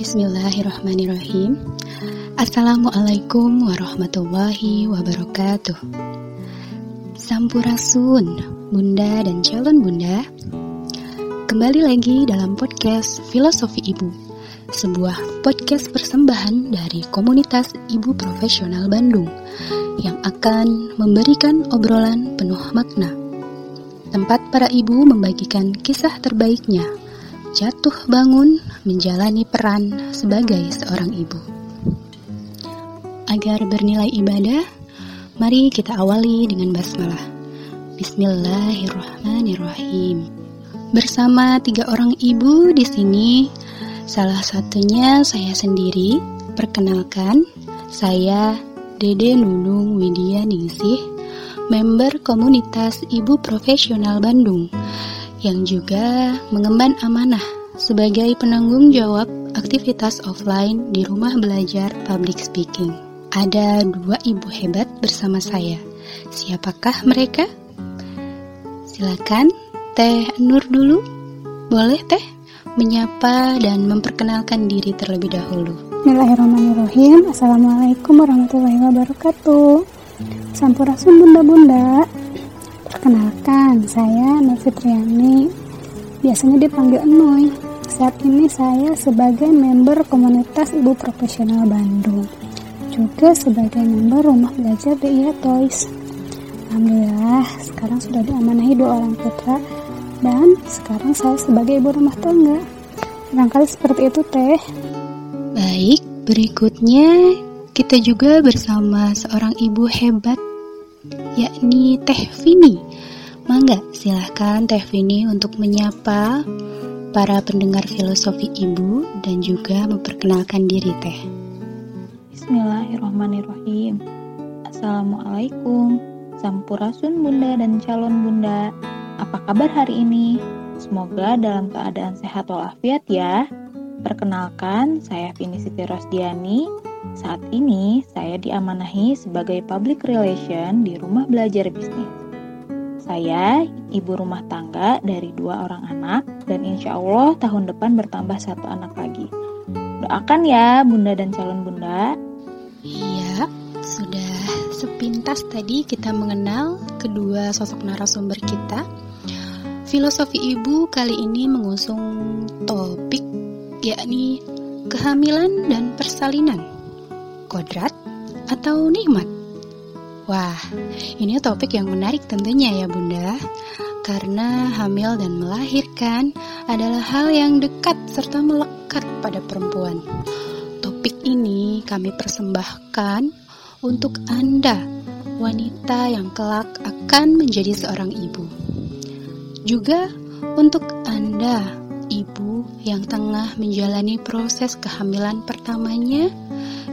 Bismillahirrahmanirrahim. Assalamualaikum warahmatullahi wabarakatuh. Sampurasun, Bunda dan calon Bunda. Kembali lagi dalam podcast Filosofi Ibu, sebuah podcast persembahan dari komunitas ibu profesional Bandung yang akan memberikan obrolan penuh makna. Tempat para ibu membagikan kisah terbaiknya jatuh bangun menjalani peran sebagai seorang ibu. Agar bernilai ibadah, mari kita awali dengan basmalah. Bismillahirrahmanirrahim. Bersama tiga orang ibu di sini, salah satunya saya sendiri. Perkenalkan, saya Dede Nunung Widya Ningsih, member komunitas Ibu Profesional Bandung yang juga mengemban amanah sebagai penanggung jawab aktivitas offline di rumah belajar public speaking. Ada dua ibu hebat bersama saya. Siapakah mereka? Silakan Teh Nur dulu. Boleh Teh menyapa dan memperkenalkan diri terlebih dahulu. Bismillahirrahmanirrahim. Assalamualaikum warahmatullahi wabarakatuh. Sampurasun bunda-bunda. Perkenalkan, saya Nur Fitriani. Biasanya dipanggil Enoy. Saat ini saya sebagai member komunitas Ibu Profesional Bandung. Juga sebagai member rumah belajar di IA Toys. Alhamdulillah, sekarang sudah diamanahi dua orang putra dan sekarang saya sebagai ibu rumah tangga. Barangkali seperti itu, Teh. Baik, berikutnya kita juga bersama seorang ibu hebat yakni Teh Vini. Mangga, silahkan Teh Vini untuk menyapa para pendengar filosofi ibu dan juga memperkenalkan diri Teh. Bismillahirrahmanirrahim. Assalamualaikum, sampurasun bunda dan calon bunda. Apa kabar hari ini? Semoga dalam keadaan sehat walafiat ya. Perkenalkan, saya Vini Siti Rosdiani, saat ini, saya diamanahi sebagai public relation di rumah belajar bisnis. Saya ibu rumah tangga dari dua orang anak dan insya Allah tahun depan bertambah satu anak lagi. Doakan ya bunda dan calon bunda. Iya, sudah sepintas tadi kita mengenal kedua sosok narasumber kita. Filosofi ibu kali ini mengusung topik yakni kehamilan dan persalinan kodrat atau nikmat? Wah, ini topik yang menarik tentunya ya bunda. Karena hamil dan melahirkan adalah hal yang dekat serta melekat pada perempuan. Topik ini kami persembahkan untuk Anda Wanita yang kelak akan menjadi seorang ibu. Juga untuk Anda ibu yang tengah menjalani proses kehamilan pertamanya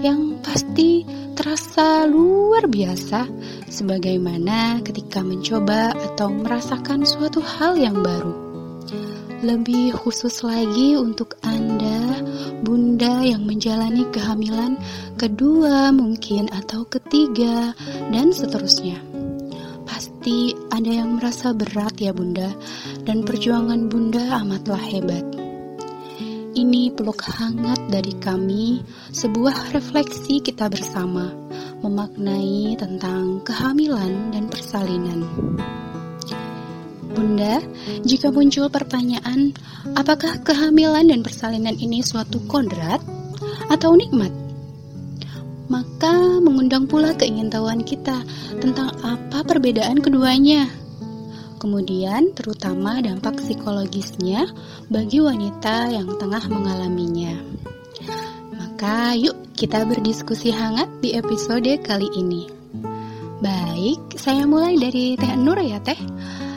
yang pasti terasa luar biasa sebagaimana ketika mencoba atau merasakan suatu hal yang baru. Lebih khusus lagi untuk Anda, Bunda yang menjalani kehamilan kedua mungkin atau ketiga dan seterusnya. Pasti ada yang merasa berat ya Bunda dan perjuangan Bunda amatlah hebat. Ini peluk hangat dari kami, sebuah refleksi kita bersama, memaknai tentang kehamilan dan persalinan. Bunda, jika muncul pertanyaan, apakah kehamilan dan persalinan ini suatu kodrat atau nikmat? Maka mengundang pula keingintahuan kita tentang apa perbedaan keduanya. Kemudian, terutama dampak psikologisnya bagi wanita yang tengah mengalaminya. Maka, yuk kita berdiskusi hangat di episode kali ini. Baik, saya mulai dari Teh Nur ya, Teh.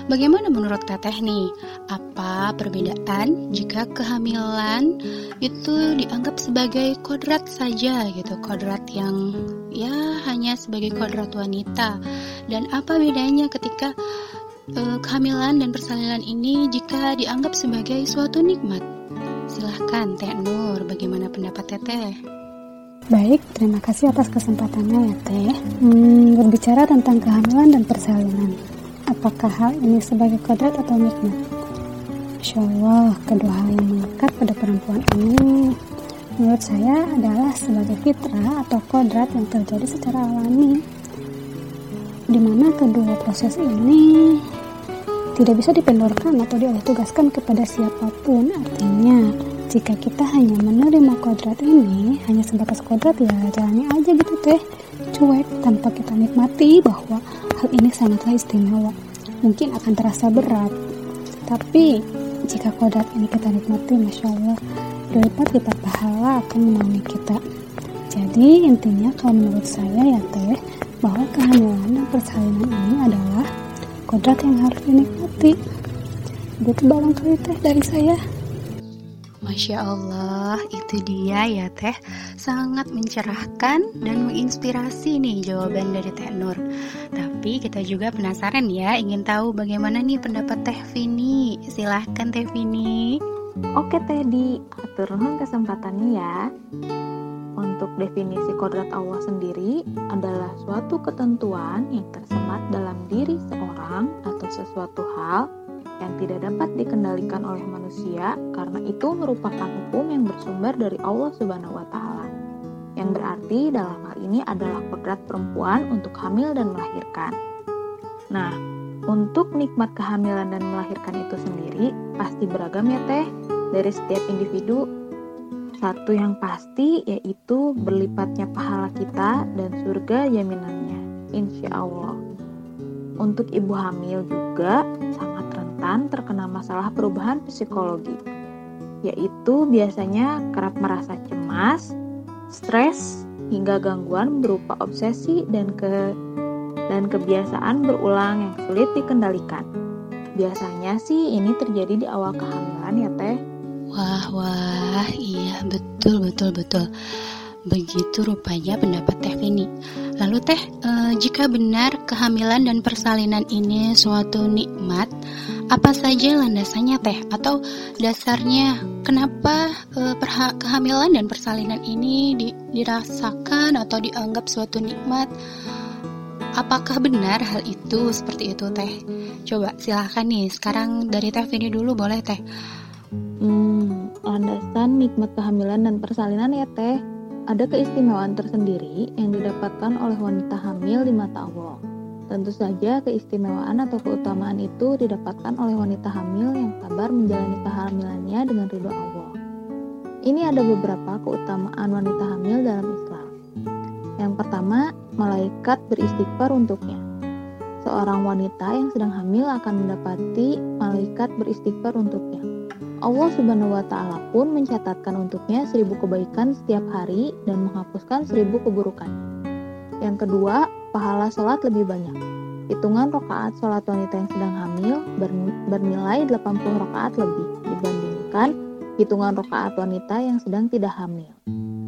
Bagaimana menurut Teteh nih? Apa perbedaan jika kehamilan itu dianggap sebagai kodrat saja gitu, kodrat yang ya hanya sebagai kodrat wanita? Dan apa bedanya ketika uh, kehamilan dan persalinan ini jika dianggap sebagai suatu nikmat? Silahkan Teh Nur, bagaimana pendapat Teteh? Baik, terima kasih atas kesempatannya ya Teh. Hmm, berbicara tentang kehamilan dan persalinan. Apakah hal ini sebagai kodrat atau nikmat? Insya Allah, kedua hal yang melekat pada perempuan ini menurut saya adalah sebagai fitrah atau kodrat yang terjadi secara alami di mana kedua proses ini tidak bisa dipendorkan atau tugaskan kepada siapa pun. Artinya jika kita hanya menerima kodrat ini hanya sebatas kodrat ya jalani aja gitu teh. Cuek tanpa kita nikmati bahwa hal ini sangatlah istimewa. Mungkin akan terasa berat. Tapi jika kodrat ini kita nikmati Masya Allah berlipat-lipat pahala akan menemani kita. Jadi intinya kalau menurut saya ya teh bahwa kehamilan dan persalinan ini adalah kodrat yang harus dinikmati. Itu barangkali teh dari saya. Masya Allah, itu dia ya Teh. Sangat mencerahkan dan menginspirasi nih jawaban dari Teh Nur. Tapi kita juga penasaran ya Ingin tahu bagaimana nih pendapat Teh Vini. Silahkan Teh Vini. Oke Teh Di, atur kesempatannya ya untuk definisi kodrat Allah sendiri adalah suatu ketentuan yang tersemat dalam diri seorang atau sesuatu hal yang tidak dapat dikendalikan oleh manusia karena itu merupakan hukum yang bersumber dari Allah Subhanahu wa taala. Yang berarti dalam hal ini adalah kodrat perempuan untuk hamil dan melahirkan. Nah, untuk nikmat kehamilan dan melahirkan itu sendiri pasti beragam ya teh dari setiap individu satu yang pasti yaitu berlipatnya pahala kita dan surga jaminannya, insya Allah. Untuk ibu hamil juga sangat rentan terkena masalah perubahan psikologi, yaitu biasanya kerap merasa cemas, stres, hingga gangguan berupa obsesi dan ke dan kebiasaan berulang yang sulit dikendalikan. Biasanya sih ini terjadi di awal kehamilan ya teh, Wah, wah, iya betul, betul, betul. Begitu rupanya pendapat Teh Vini. Lalu Teh, e, jika benar kehamilan dan persalinan ini suatu nikmat, apa saja landasannya Teh? Atau dasarnya kenapa e, kehamilan dan persalinan ini di, dirasakan atau dianggap suatu nikmat? Apakah benar hal itu seperti itu Teh? Coba silahkan nih, sekarang dari Teh Vini dulu boleh Teh. Hmm, landasan nikmat kehamilan dan persalinan ya teh. Ada keistimewaan tersendiri yang didapatkan oleh wanita hamil di mata Allah. Tentu saja keistimewaan atau keutamaan itu didapatkan oleh wanita hamil yang sabar menjalani kehamilannya dengan ridho Allah. Ini ada beberapa keutamaan wanita hamil dalam Islam. Yang pertama, malaikat beristighfar untuknya. Seorang wanita yang sedang hamil akan mendapati malaikat beristighfar untuknya. Allah Subhanahu wa Ta'ala pun mencatatkan untuknya seribu kebaikan setiap hari dan menghapuskan seribu keburukan. Yang kedua, pahala sholat lebih banyak. Hitungan rokaat sholat wanita yang sedang hamil bernilai 80 rokaat lebih dibandingkan hitungan rokaat wanita yang sedang tidak hamil.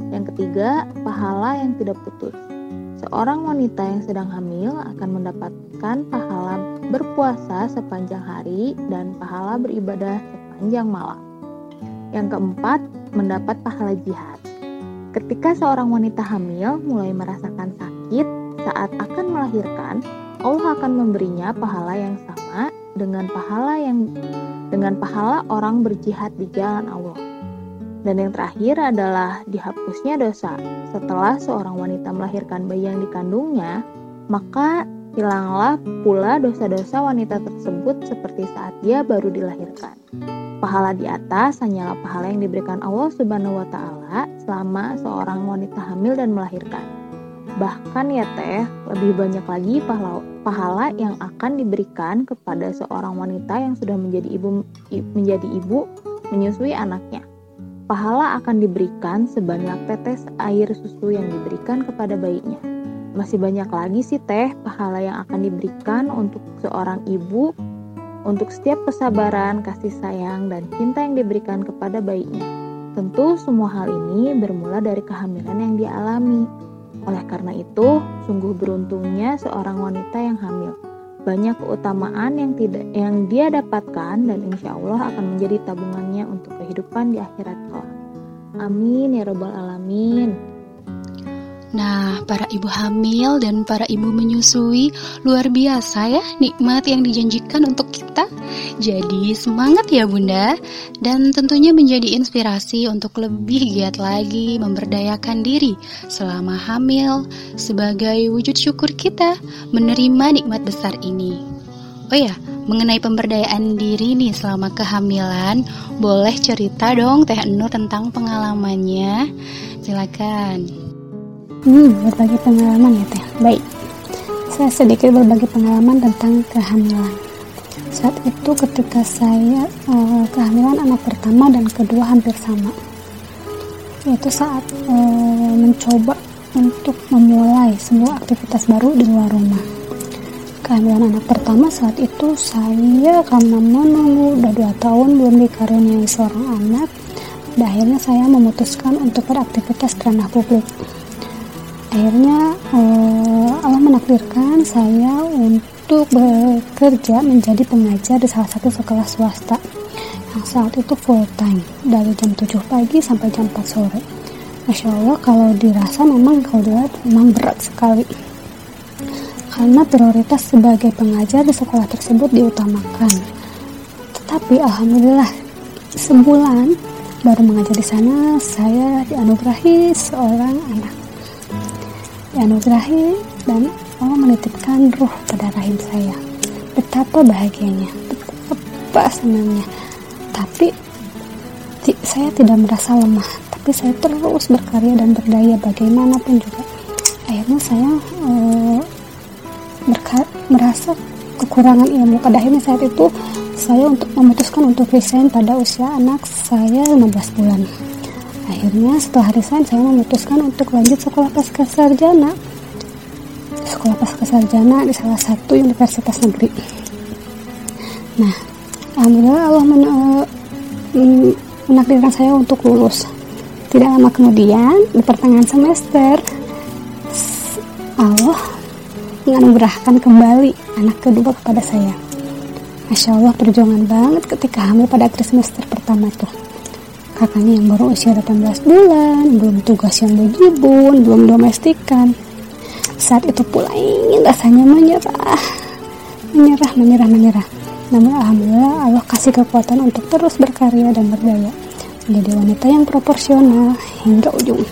Yang ketiga, pahala yang tidak putus. Seorang wanita yang sedang hamil akan mendapatkan pahala berpuasa sepanjang hari dan pahala beribadah sepanjang malam. Yang keempat, mendapat pahala jihad. Ketika seorang wanita hamil mulai merasakan sakit saat akan melahirkan, Allah akan memberinya pahala yang sama dengan pahala yang dengan pahala orang berjihad di jalan Allah. Dan yang terakhir adalah dihapusnya dosa. Setelah seorang wanita melahirkan bayi yang dikandungnya, maka hilanglah pula dosa-dosa wanita tersebut seperti saat dia baru dilahirkan. Pahala di atas hanyalah pahala yang diberikan Allah Subhanahu wa taala selama seorang wanita hamil dan melahirkan. Bahkan ya teh, lebih banyak lagi pahala, pahala yang akan diberikan kepada seorang wanita yang sudah menjadi ibu menjadi ibu menyusui anaknya. Pahala akan diberikan sebanyak tetes air susu yang diberikan kepada bayinya. Masih banyak lagi sih teh pahala yang akan diberikan untuk seorang ibu untuk setiap kesabaran, kasih sayang, dan cinta yang diberikan kepada bayinya. Tentu semua hal ini bermula dari kehamilan yang dialami. Oleh karena itu, sungguh beruntungnya seorang wanita yang hamil. Banyak keutamaan yang tidak yang dia dapatkan dan insya Allah akan menjadi tabungannya untuk kehidupan di akhirat kelak. Amin ya robbal alamin. Nah, para ibu hamil dan para ibu menyusui luar biasa ya nikmat yang dijanjikan untuk kita. Jadi semangat ya bunda dan tentunya menjadi inspirasi untuk lebih giat lagi memberdayakan diri selama hamil sebagai wujud syukur kita menerima nikmat besar ini. Oh ya, mengenai pemberdayaan diri nih selama kehamilan, boleh cerita dong Teh Nur tentang pengalamannya. Silakan. Hmm, berbagi pengalaman ya teh. Baik, saya sedikit berbagi pengalaman tentang kehamilan. Saat itu ketika saya uh, kehamilan anak pertama dan kedua hampir sama, yaitu saat uh, mencoba untuk memulai sebuah aktivitas baru di luar rumah. Kehamilan anak pertama saat itu saya karena menunggu udah dua tahun belum dikaruniai seorang anak, dan akhirnya saya memutuskan untuk beraktivitas di ranah publik akhirnya uh, Allah menakdirkan saya untuk bekerja menjadi pengajar di salah satu sekolah swasta. Yang saat itu full time dari jam 7 pagi sampai jam 4 sore. Masya Allah kalau dirasa memang kalau dilihat memang berat sekali. Karena prioritas sebagai pengajar di sekolah tersebut diutamakan. Tetapi Alhamdulillah sebulan baru mengajar di sana saya dianugerahi seorang anak dianugerahi dan Allah menitipkan ruh pada rahim saya. Betapa bahagianya, betapa senangnya. Tapi saya tidak merasa lemah, tapi saya terus berkarya dan berdaya bagaimanapun juga. Akhirnya saya e, merasa kekurangan ilmu. Pada akhirnya saat itu saya untuk memutuskan untuk resign pada usia anak saya 15 bulan akhirnya setelah resign saya memutuskan untuk lanjut sekolah pasca sarjana sekolah pasca sarjana di salah satu universitas negeri. Nah alhamdulillah Allah men uh, menakdirkan saya untuk lulus. Tidak lama kemudian di pertengahan semester Allah menganugerahkan kembali anak kedua kepada saya. Masya Allah perjuangan banget ketika hamil pada trimester pertama tuh kakaknya yang baru usia 18 bulan, belum tugas yang bejibun, belum domestikan. Saat itu pula ingin rasanya menyerah, menyerah, menyerah, menyerah. Namun Alhamdulillah Allah kasih kekuatan untuk terus berkarya dan berdaya. Menjadi wanita yang proporsional hingga ujung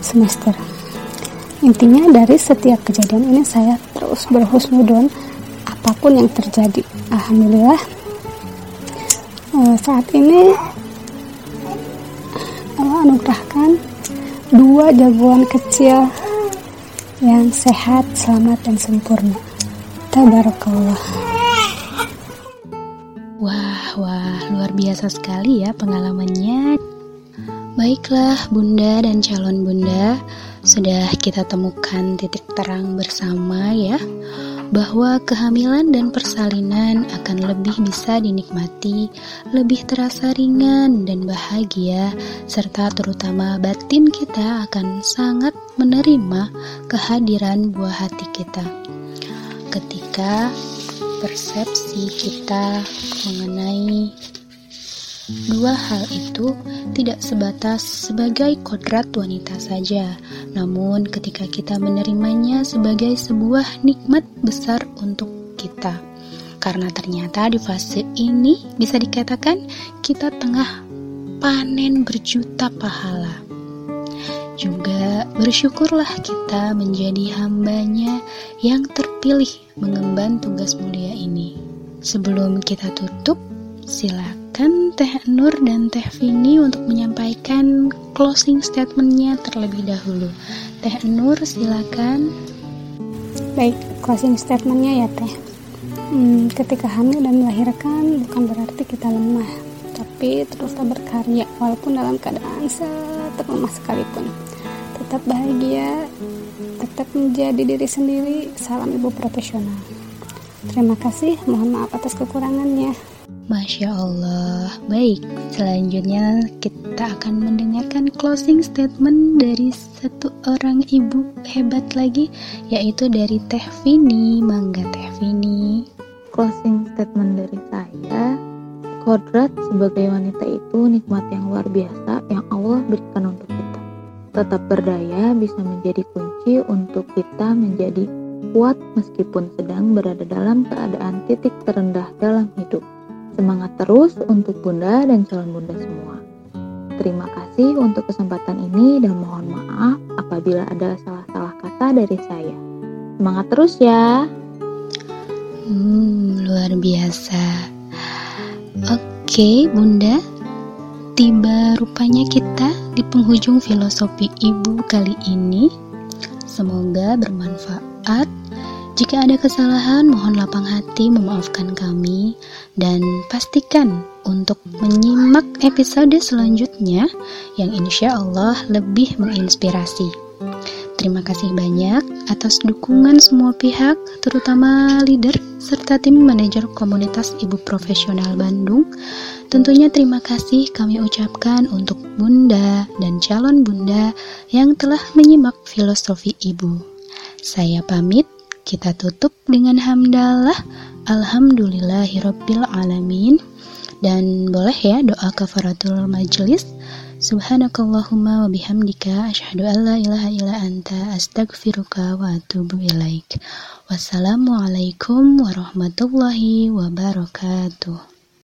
semester. Intinya dari setiap kejadian ini saya terus berhusnudon apa pun yang terjadi. Alhamdulillah eh, saat ini anugerahkan dua jagoan kecil yang sehat, selamat, dan sempurna. Tabarakallah. Wah, wah, luar biasa sekali ya pengalamannya. Baiklah, Bunda dan calon Bunda, sudah kita temukan titik terang bersama ya bahwa kehamilan dan persalinan akan lebih bisa dinikmati, lebih terasa ringan dan bahagia, serta terutama batin kita akan sangat menerima kehadiran buah hati kita. Ketika persepsi kita mengenai Dua hal itu tidak sebatas sebagai kodrat wanita saja, namun ketika kita menerimanya sebagai sebuah nikmat besar untuk kita. Karena ternyata di fase ini bisa dikatakan kita tengah panen berjuta pahala. Juga bersyukurlah kita menjadi hambanya yang terpilih mengemban tugas mulia ini. Sebelum kita tutup, silakan silakan Teh Nur dan Teh Vini untuk menyampaikan closing statementnya terlebih dahulu. Teh Nur silakan. Baik, closing statementnya ya Teh. Hmm, ketika hamil dan melahirkan bukan berarti kita lemah, tapi teruslah berkarya walaupun dalam keadaan sangat lemah sekalipun. Tetap bahagia, tetap menjadi diri sendiri. Salam ibu profesional. Terima kasih, mohon maaf atas kekurangannya. Masya Allah, baik. Selanjutnya kita akan mendengarkan closing statement dari satu orang ibu hebat lagi, yaitu dari Teh Vini. Mangga Teh Vini. Closing statement dari saya, kodrat sebagai wanita itu nikmat yang luar biasa yang Allah berikan untuk kita. tetap berdaya bisa menjadi kunci untuk kita menjadi kuat meskipun sedang berada dalam keadaan titik terendah dalam hidup. Semangat terus untuk Bunda dan calon Bunda semua. Terima kasih untuk kesempatan ini dan mohon maaf apabila ada salah-salah kata dari saya. Semangat terus ya. Hmm, luar biasa. Oke, Bunda. Tiba rupanya kita di penghujung filosofi Ibu kali ini. Semoga bermanfaat. Jika ada kesalahan, mohon lapang hati memaafkan kami dan pastikan untuk menyimak episode selanjutnya yang insya Allah lebih menginspirasi. Terima kasih banyak atas dukungan semua pihak, terutama leader serta tim manajer komunitas Ibu Profesional Bandung. Tentunya terima kasih kami ucapkan untuk Bunda dan calon Bunda yang telah menyimak filosofi Ibu. Saya pamit, kita tutup dengan hamdalah. Alhamdulillahirabbil alamin. Dan boleh ya doa kafaratul majelis. Subhanakallahumma wa bihamdika asyhadu an la ilaha illa anta astaghfiruka wa atubu ilaik. Wassalamualaikum warahmatullahi wabarakatuh.